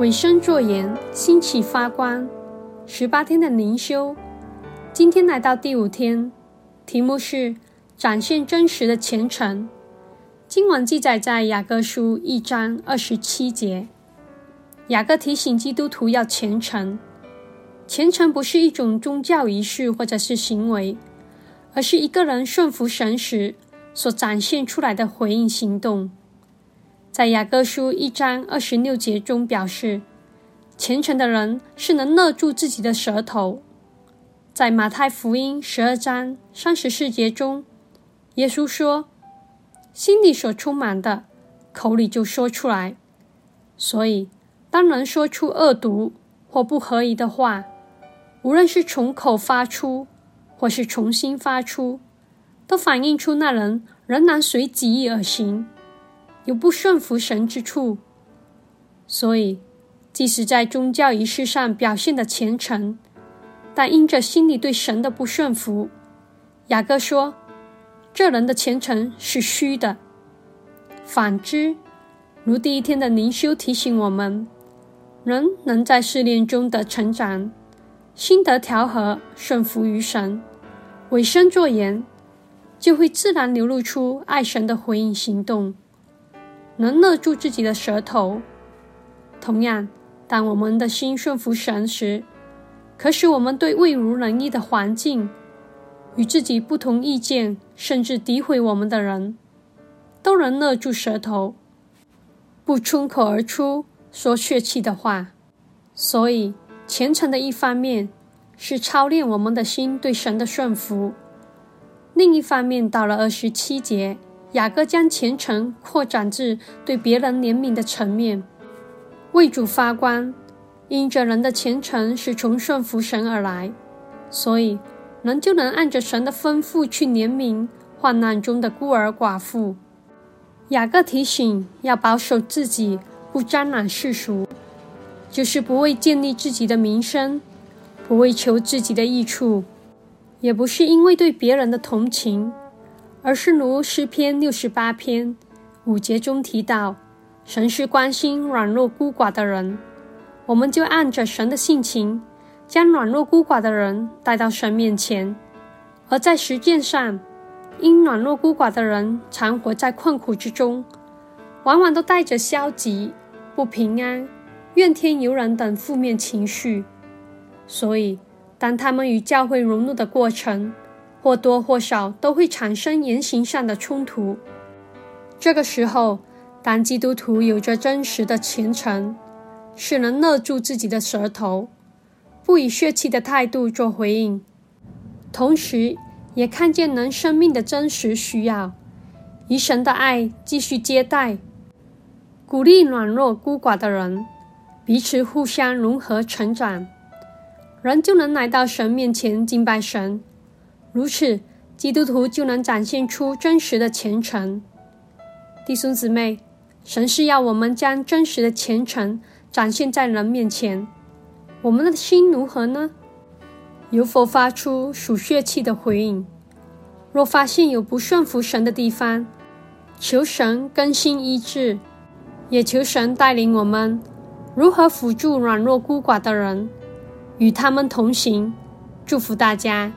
委身作言，兴起发光。十八天的灵修，今天来到第五天，题目是展现真实的虔诚。经文记载在雅各书一章二十七节。雅各提醒基督徒要虔诚，虔诚不是一种宗教仪式或者是行为，而是一个人顺服神时所展现出来的回应行动。在雅各书一章二十六节中表示，虔诚的人是能勒住自己的舌头。在马太福音十二章三十四节中，耶稣说：“心里所充满的，口里就说出来。”所以，当人说出恶毒或不合宜的话，无论是从口发出，或是从心发出，都反映出那人仍然随己意而行。有不顺服神之处，所以即使在宗教仪式上表现的虔诚，但因着心里对神的不顺服，雅各说，这人的虔诚是虚的。反之，如第一天的灵修提醒我们，人能在试炼中的成长，心得调和，顺服于神，委身作言，就会自然流露出爱神的回应行动。能勒住自己的舌头。同样，当我们的心顺服神时，可使我们对未如人意的环境、与自己不同意见，甚至诋毁我们的人，都能勒住舌头，不冲口而出说血气的话。所以，虔诚的一方面是操练我们的心对神的顺服；另一方面，到了二十七节。雅各将虔诚扩展至对别人怜悯的层面，为主发光。因着人的虔诚是从顺服神而来，所以人就能按着神的吩咐去怜悯患难中的孤儿寡妇。雅各提醒要保守自己，不沾染世俗，就是不为建立自己的名声，不为求自己的益处，也不是因为对别人的同情。而是如诗篇六十八篇五节中提到，神是关心软弱孤寡的人，我们就按着神的性情，将软弱孤寡的人带到神面前。而在实践上，因软弱孤寡的人常活在困苦之中，往往都带着消极、不平安、怨天尤人等负面情绪，所以当他们与教会融入的过程，或多或少都会产生言行上的冲突。这个时候，当基督徒有着真实的虔诚，是能勒住自己的舌头，不以血气的态度做回应，同时也看见人生命的真实需要，以神的爱继续接待、鼓励软弱孤寡的人，彼此互相融合成长，人就能来到神面前敬拜神。如此，基督徒就能展现出真实的虔诚。弟兄姊妹，神是要我们将真实的虔诚展现在人面前。我们的心如何呢？有否发出属血气的回应？若发现有不顺服神的地方，求神更新医治，也求神带领我们如何辅助软弱孤寡的人，与他们同行。祝福大家。